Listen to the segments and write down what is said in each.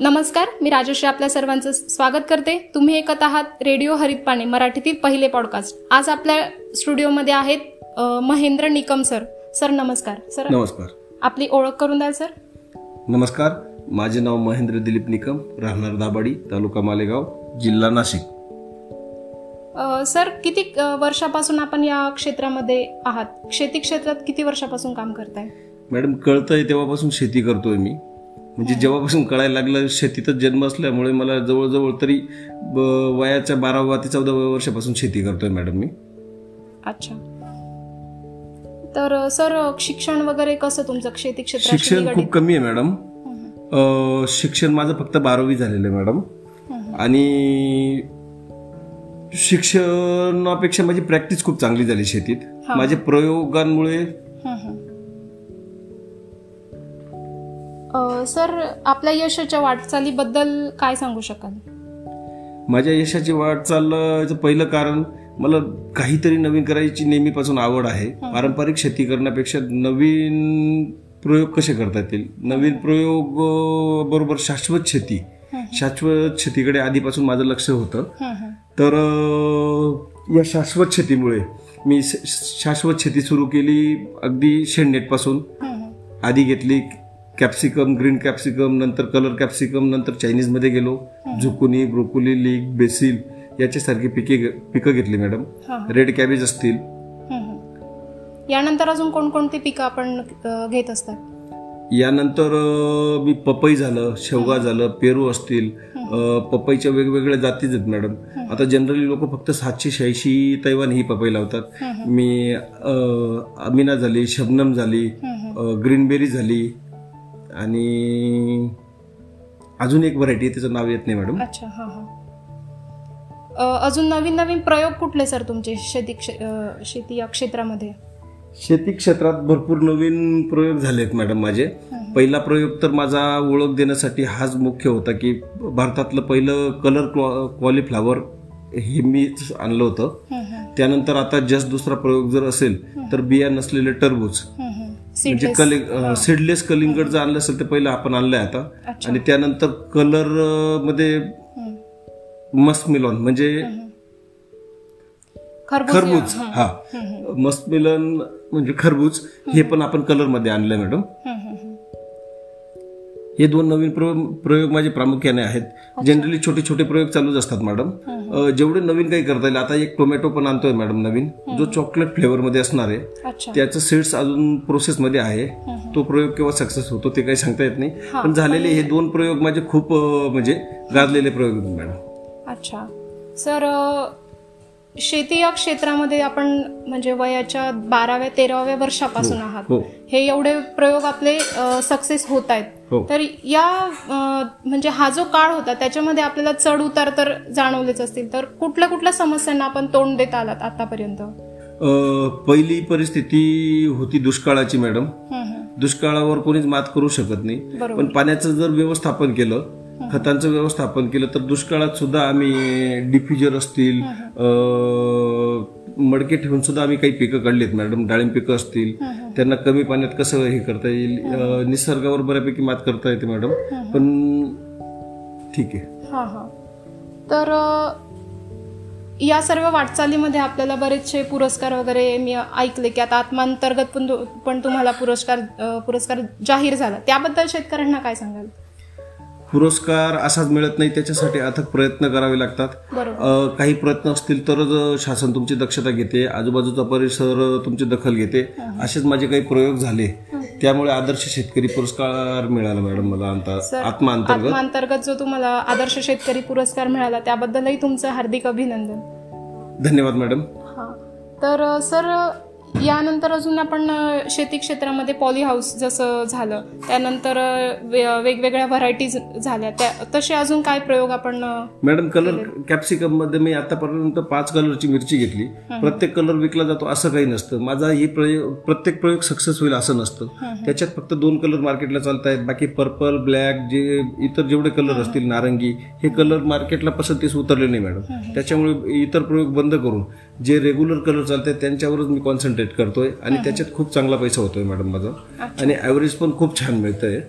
नमस्कार मी राजश्री आपल्या सर्वांचं स्वागत करते. तुम्ही ऐकत आहात रेडिओ हरित पाणी मराठीतील पहिले पॉडकास्ट आज आपल्या स्टुडिओमध्ये आहेत महेंद्र निकम सर. सर नमस्कार. सर नमस्कार. आपली ओळख करून द्याल सर? नमस्कार माझे नाव महेंद्र दिलीप निकम राहणार दाबाडी तालुका मालेगाव जिल्हा नाशिक. सर किती वर्षापासून आपण या क्षेत्रामध्ये आहात? शेती क्षेत्रात किती वर्षापासून काम करताय? मॅडम कळतंय तेव्हापासून शेती करतोय मी. म्हणजे जेव्हापासून कळायला लागलं शेतीतच जन्म असल्यामुळे मला जवळजवळ तरी वयाच्या बाराव्या ते चौदाव्या वर्षापासून शेती करतोय मॅडम मी. अच्छा. तर सर शिक्षण वगैरे कसं तुमचं? शेती क्षेत्राशी शिक्षण? खूप कमी आहे मॅडम. शिक्षण माझं फक्त बारावी झालेलं आहे मॅडम. आणि शिक्षणापेक्षा माझी प्रॅक्टिस खूप चांगली झाली शेतीत. हा. माझ्या प्रयोगांमुळे सर आपल्या यशाच्या वाटचालीबद्दल काय सांगू शकाल? माझ्या यशाची वाटचालचं पहिलं कारण मला काहीतरी नवीन करायची नेहमीपासून आवड आहे. पारंपरिक शेती करण्यापेक्षा नवीन प्रयोग कसे करता येतील? नवीन प्रयोग बरोबर शाश्वत शेती. शाश्वत शेतीकडे आधीपासून माझं लक्ष होतं. तर या शाश्वत शेतीमुळे मी शाश्वत शेती सुरू केली अगदी शेणनेटपासून. आधी घेतली कॅप्सिकम ग्रीन कॅप्सिकम नंतर कलर कॅप्सिकम नंतर चायनीजमध्ये गेलो. झुकुनी ब्रोकोली लीग बेसिल याच्यासारखी पिके पिकं घेतली मॅडम. रेड कॅबेज असतील. यानंतर अजून कोणकोणती पिकं आपण घेत असतात? यानंतर मी पपई झालं शेवगा झालं पेरू असतील. पपईच्या वेगवेगळ्या जातीच आहेत मॅडम. आता जनरली लोक फक्त सातशे शहाऐंशी तैवान ही पपई लावतात. मी अमिना झाली शबनम झाली ग्रीनबेरी झाली आणि अजून एक व्हरायटी आहे त्याचं नाव येत नाही मॅडम अच्छा हा हा. अजून नवीन नवीन प्रयोग कुठले सर तुमचे शेती शेती या क्षेत्रामध्ये? शेती क्षेत्रात भरपूर नवीन प्रयोग झालेत मॅडम माझे. पहिला प्रयोग तर माझा ओळख देण्यासाठी हाच मुख्य होता की भारतातलं पहिलं कलर क्वालिफ्लावर हे मीच आणलं होतं. त्यानंतर आता जस्ट दुसरा प्रयोग जर असेल तर बिया नसलेले टरबूज. म्हणजे. कलिंग सीडलेस कलिंगड जर आणलं असेल तर पहिलं आपण आणलंय आता. आणि त्यानंतर कलरमध्ये. मस्मिलॉन म्हणजे खरबूज हं. हा मस्मिलन म्हणजे खरबूज हे पण आपण कलरमध्ये आणलंय मॅडम. हं, दोन नवीन प्रयोग प्रयोग माझे प्रामुख्याने आहेत. जनरली छोटे छोटे प्रयोग चालूच असतात मॅडम जेवढे नवीन काही करता येईल आता एक टोमॅटो पण आणतोय मॅडम नवीन. जो चॉकलेट फ्लेवर मध्ये असणार आहे त्याचं सीड्स अजून प्रोसेस मध्ये आहे. तो प्रयोग केव्हा सक्सेस होतो ते काही सांगता येत नाही. पण झालेले हे दोन प्रयोग माझे खूप म्हणजे गाजलेले प्रयोग मॅडम अच्छा. सर शेती या क्षेत्रामध्ये आपण म्हणजे वयाच्या बाराव्या तेराव्या वर्षापासून आहात. हो. हे एवढे प्रयोग आपले सक्सेस होत आहेत हो. तर या म्हणजे हा जो काळ होता त्याच्यामध्ये आपल्याला चढ उतार तर जाणवलेच असतील. तर कुठल्या कुठल्या समस्यांना आपण तोंड देत आलात आतापर्यंत? पहिली परिस्थिती होती दुष्काळाची मॅडम. हं, हं. दुष्काळावर कोणीच मात करू शकत नाही. पण पाण्याचं जर व्यवस्थापन केलं खतांचं व्यवस्थापन केलं तर दुष्काळात सुद्धा आम्ही डिफ्युजर असतील मडके ठेवून सुद्धा आम्ही काही पिकं काढलीत. मॅडम डाळिंब पिकं असतील. त्यांना कमी पाण्यात कसं हे करता येईल? निसर्गावर बऱ्यापैकी मात करता येते मॅडम. पण ठीक आहे. हा हा. तर या सर्व वाटचालीमध्ये आपल्याला बरेचसे पुरस्कार वगैरे मी ऐकले की आता आत्मांतर्गत पण पण तुम्हाला पुरस्कार पुरस्कार जाहीर झाला. त्याबद्दल शेतकऱ्यांना काय सांगाल? पुरस्कार असाच मिळत नाही त्याच्यासाठी अथक प्रयत्न करावे लागतात. अ, काही प्रयत्न असतील तरच शासन तुमची दक्षता घेते आजूबाजूचा परिसर तुमची दखल घेते. असेच माझे काही प्रयोग झाले. त्यामुळे आदर्श शेतकरी पुरस्कार मिळाला मॅडम मला अंता सर, आत्मा अंतर्गत आत्मांतर्गत जो तुम्हाला आदर्श शेतकरी पुरस्कार मिळाला त्याबद्दलही तुमचं हार्दिक अभिनंदन. धन्यवाद मॅडम. हा. तर अ, सर यानंतर अजून आपण शेती क्षेत्रामध्ये पॉली हाऊस जसं झालं त्यानंतर वे- वेगवेगळ्या व्हरायटीज झाल्या. त्या तसे अजून काय प्रयोग आपण मॅडम कलर कॅप्सिकममध्ये मी आतापर्यंत पाच कलरची मिरची घेतली. प्रत्येक कलर विकला जातो असं काही नसतं. माझा हे प्रयोग प्रत्येक प्रयोग सक्सेस होईल असं नसतं. त्याच्यात फक्त दोन कलर मार्केटला चालत आहेत बाकी पर्पल ब्लॅक जे इतर जेवढे कलर असतील नारंगी हे कलर मार्केटला पसंतीस उतरले नाही मॅडम. त्याच्यामुळे इतर प्रयोग बंद करून जे रेग्युलर कलर चालतात त्यांच्यावरच मी कॉन्सन्ट्रेट करतोय आणि त्याच्यात खूप चांगला पैसा होतोय मॅडम माझा. आणि ऍव्हरेज पण खूप छान मिळतंय.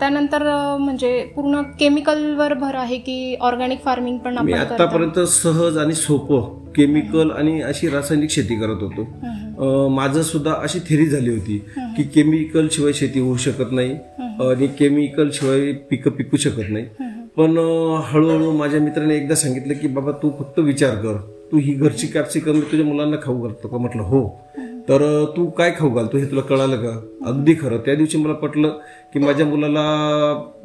त्यानंतर म्हणजे पूर्ण केमिकलवर भर आहे की ऑर्गॅनिक फार्मिंग पण मी? आतापर्यंत सहज आणि सोपं केमिकल आणि अशी रासायनिक शेती करत होतो. माझं सुद्धा अशी थेरी झाली होती की केमिकल शिवाय शेती होऊ शकत नाही आणि केमिकल शिवाय पिकं पिकू शकत नाही. पण हळूहळू माझ्या मित्राने एकदा सांगितलं की बाबा तू फक्त विचार कर. तू ही घरची कॅप्सिकम तुझ्या मुलांना खाऊ घालतो का? म्हटलं हो. तर तू काय खाऊ घालतो? हे तुला कळालं का? अगदी खरं. त्या दिवशी मला पटलं की माझ्या मुलाला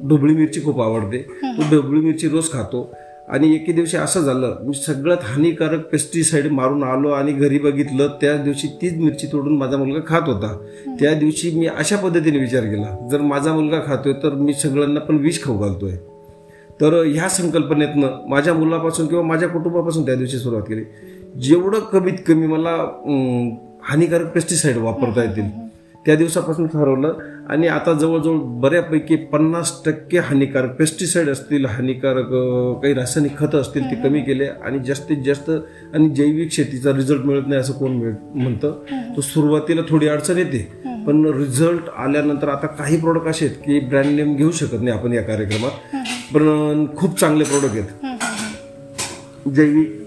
ढोबळी मिरची खूप आवडते. तो ढोबळी मिरची रोज खातो. आणि एके दिवशी असं झालं मी सगळ्यात हानिकारक पेस्टिसाइड मारून आलो आणि घरी बघितलं त्या दिवशी तीच मिरची तोडून माझा मुलगा खात होता. त्या दिवशी मी अशा पद्धतीने विचार केला जर माझा मुलगा खातोय तर मी सगळ्यांना पण विष खाऊ घालतोय. तर ह्या संकल्पनेतनं माझ्या मुलापासून किंवा माझ्या कुटुंबापासून त्या दिवशी सुरुवात केली. जेवढं कमीत कमी मला हानिकारक पेस्टिसाइड वापरता येतील त्या दिवसापासून ठरवलं. आणि आता जवळजवळ बऱ्यापैकी पन्नास टक्के हानिकारक पेस्टिसाइड असतील हानिकारक काही रासायनिक खतं असतील ते कमी केले आणि जास्तीत जास्त आणि जैविक शेतीचा रिझल्ट मिळत नाही असं कोण म्हणतं. तो सुरुवातीला थोडी अडचण येते. पण रिझल्ट आल्यानंतर आता काही प्रोडक्ट असे आहेत की ब्रँड नेम घेऊ शकत नाही आपण या कार्यक्रमात. पण खूप चांगले प्रोडक्ट आहेत. जैविक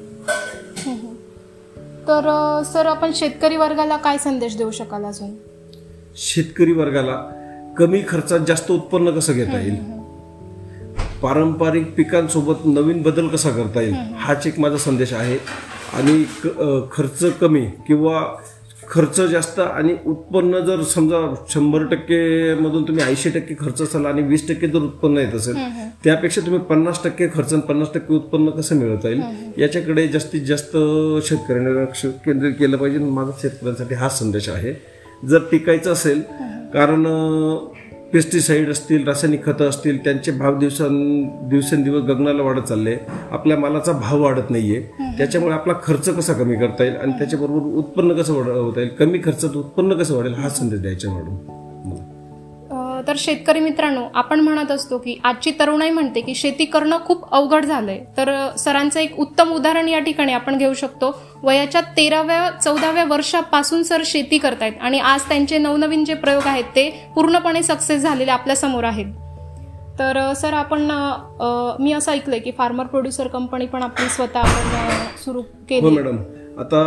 तर सर आपण शेतकरी वर्गाला काय संदेश देऊ शकाल अजून? शेतकरी वर्गाला कमी खर्चात जास्त उत्पन्न कसं घेता येईल? पारंपरिक पिकांसोबत नवीन बदल कसा करता येईल? हाच एक माझा संदेश आहे. आणि खर्च कमी किंवा खर्च जास्त आणि उत्पन्न जर समजा शंभर टक्के मधून तुम्ही ऐंशी टक्के खर्च असाल आणि वीस टक्के जर उत्पन्न येत असेल त्यापेक्षा तुम्ही पन्नास टक्के खर्च आणि पन्नास टक्के उत्पन्न कसं मिळवता येईल? याच्याकडे जास्तीत जास्त शेतकऱ्यांनी लक्ष केंद्रित केलं पाहिजे. माझा शेतकऱ्यांसाठी हा संदेश आहे. जर पिकायचं असेल कारण पेस्टिसाईड असतील रासायनिक खतं असतील त्यांचे भाव दिवसां दिवसेंदिवस गगनाला वाढत चालले आपल्या मालाचा भाव वाढत नाहीये. त्याच्यामुळे आपला खर्च कसा कमी करता येईल? आणि त्याच्याबरोबर उत्पन्न कसं वाढवता येईल? कमी खर्चात उत्पन्न कसं वाढेल? हा संदेश द्यायचा मॅडम. तर शेतकरी मित्रांनो आपण म्हणत असतो की आजची तरुणाई म्हणते की शेती करणं खूप अवघड झालंय. तर सरांचं एक उत्तम उदाहरण या ठिकाणी आपण घेऊ शकतो. वयाच्या तेराव्या चौदाव्या वर्षापासून सर शेती करतायत आणि आज त्यांचे नवनवीन जे प्रयोग आहेत ते पूर्णपणे सक्सेस झालेले आपल्यासमोर आहेत. तर सर आपण मी असं ऐकलंय की फार्मर प्रोड्युसर कंपनी पण आपली स्वतः आपण सुरू हो केली. मॅडम. आता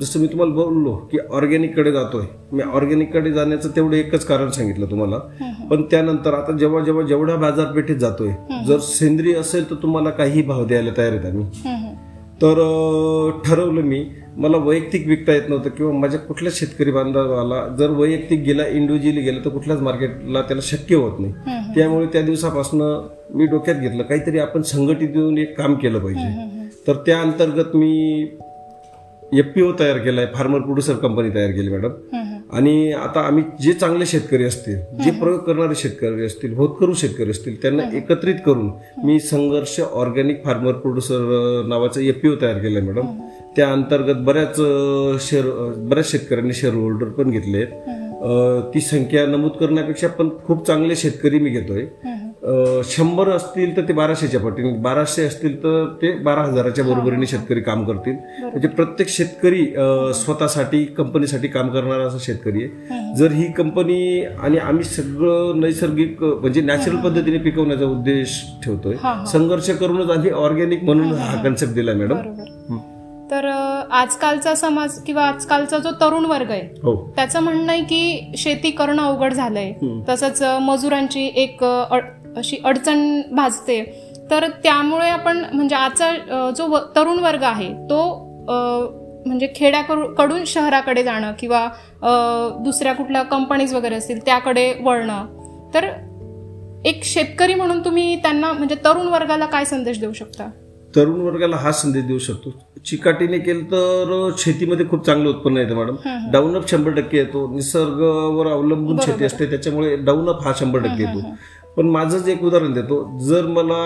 जसं मी तुम्हाला बोललो की ऑर्गॅनिककडे जातोय. मी ऑर्गॅनिककडे जाण्याचं तेवढं एकच कारण सांगितलं तुम्हाला. पण त्यानंतर आता जेव्हा जेव्हा जेवढ्या बाजारपेठेत जातोय जर सेंद्रिय असेल तर तुम्हाला काही भाव द्यायला तयार आहेत आम्ही. तर ठरवलं मी मला वैयक्तिक विकता येत नव्हतं किंवा माझ्या कुठल्याच शेतकरी बांधवाला जर वैयक्तिक गेला इंडिव्हिज्युअली गेलं तर कुठल्याच मार्केटला त्याला शक्य होत नाही. त्यामुळे त्या दिवसापासून मी डोक्यात घेतलं काहीतरी आपण संघटित येऊन एक काम केलं पाहिजे. तर त्या अंतर्गत मी एफपीओ तयार केलाय फार्मर प्रोड्युसर कंपनी तयार केली मॅडम. आणि आता आम्ही जे चांगले शेतकरी असतील जे प्रयोग करणारे शेतकरी असतील होतकरू शेतकरी असतील त्यांना एकत्रित करून मी संघर्ष ऑर्गॅनिक फार्मर प्रोड्युसर नावाचं एफपीओ तयार केलंय मॅडम. त्या अंतर्गत बऱ्याच शेअर बऱ्याच शेतकऱ्यांनी शेअर होल्डर पण घेतले आहेत ती संख्या नमूद करण्यापेक्षा पण खूप चांगले शेतकरी मी घेतोय. शंभर असतील तर ते बाराशेच्या पटीने. बाराशे असतील तर ते बारा हजाराच्या बरोबरीने शेतकरी काम करतील. म्हणजे प्रत्येक शेतकरी स्वतःसाठी कंपनीसाठी काम करणारा असा शेतकरी आहे. जर ही कंपनी आणि आम्ही सगळं नैसर्गिक म्हणजे नॅचरल पद्धतीने पिकवण्याचा उद्देश ठेवतोय. संघर्ष करूनच आम्ही ऑर्गॅनिक म्हणून हा कन्सेप्ट दिला मॅडम तर आजकालचा समाज किंवा आजकालचा जो तरुण वर्ग आहे हो. त्याचं म्हणणं आहे की शेती करणं अवघड झालंय. तसंच मजुरांची एक अशी अडचण भाजते तर त्यामुळे आपण म्हणजे आजचा जो व- तरुण वर्ग आहे तो म्हणजे खेड्याकडून शहराकडे जाणं किंवा दुसऱ्या कुठल्या कंपनीज वगैरे असतील त्याकडे वळणं. तर एक शेतकरी म्हणून तुम्ही त्यांना म्हणजे तरुण वर्गाला काय संदेश देऊ शकता? तरुण वर्गाला हा संदेश देऊ शकतो. चिकाटीने केलं तर शेतीमध्ये खूप चांगलं उत्पन्न येतं मॅडम डाऊनअप शंभर टक्के येतो. निसर्गावर अवलंबून शेती असते त्याच्यामुळे डाऊनअप हा शंभर टक्के येतो. पण माझंच एक उदाहरण देतो जर मला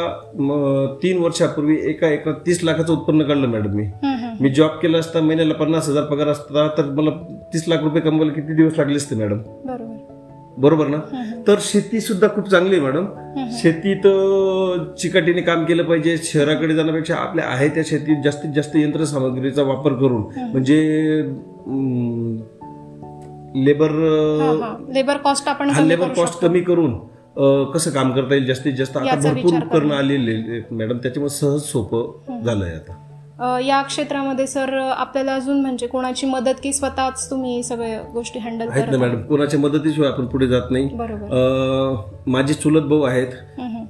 तीन वर्षापूर्वी एका एका तीस लाखाचं उत्पन्न काढलं मॅडम मी. मी जॉब केला असता महिन्याला पन्नास हजार पगार असता तर मला तीस लाख रुपये कमवायला किती दिवस लागले असते मॅडम? बरोबर. बरोबर ना? तर शेती सुद्धा खूप चांगली आहे मॅडम. शेतीत चिकाटीने काम केलं पाहिजे शहराकडे जाण्यापेक्षा आपल्या आहे त्या शेतीत जास्तीत जास्त यंत्रसामग्रीचा वापर करून. म्हणजे लेबर लेबर कॉस्ट आपण लेबर कॉस्ट कमी करून. कसं काम करता येईल जास्तीत जास्त आता याचा भरपूर विचार उपकरणं आलेली आहेत, मॅडम त्याच्यामुळे सहज सोपं झालंय आता. अ, या क्षेत्रामध्ये सर आपल्याला अजून म्हणजे कोणाची मदत की स्वतःच तुम्ही सगळ्या गोष्टी हँडल आहेत ना करता मॅडम कोणाच्या मदतीशिवाय आपण पुढे जात नाही. बरोबर. अ, माझे चुलत भाऊ आहेत.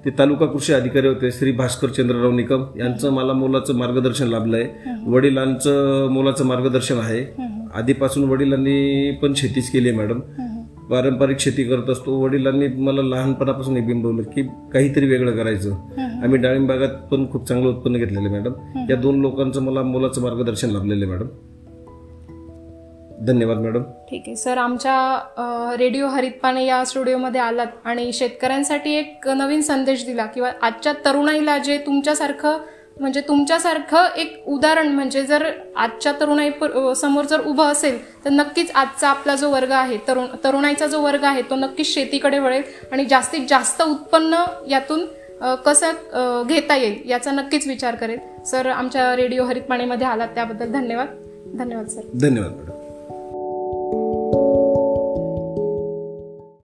ते तालुका कृषी अधिकारी होते श्री भास्कर चंद्रराव निकम. यांचं मला मोलाचं मार्गदर्शन लाभलंय. वडिलांचं मोलाचं मार्गदर्शन आहे. आधीपासून वडिलांनी पण शेतीच केली आहे मॅडम. पारंपरिक शेती करत असतो. वडिलांनी मला लहानपणापासून बिंबवलं की काहीतरी वेगळं करायचं. आम्ही डाळिंब बागात पण खूप चांगलं उत्पन्न घेतलेलं मॅडम. या दोन लोकांचं मला मोलाचं मार्गदर्शन लाभलेलं आहे मॅडम. धन्यवाद मॅडम. ठीक आहे. सर आमच्या रेडिओ हरितपाने या स्टुडिओमध्ये आलात आणि शेतकऱ्यांसाठी एक नवीन संदेश दिला किंवा आजच्या तरुणाईला जे तुमच्यासारखं म्हणजे तुमच्यासारखं एक उदाहरण म्हणजे जर आजच्या तरुणाई समोर जर उभं असेल तर नक्कीच आजचा आपला जो वर्ग आहे तरुण तरुणाईचा जो वर्ग आहे तो नक्कीच शेतीकडे वळेल आणि जास्तीत जास्त उत्पन्न यातून कसं घेता येईल याचा नक्कीच विचार करेल. सर आमच्या रेडिओ हरितपाणीमध्ये आलात त्याबद्दल धन्यवाद. धन्यवाद सर. धन्यवाद मॅडम.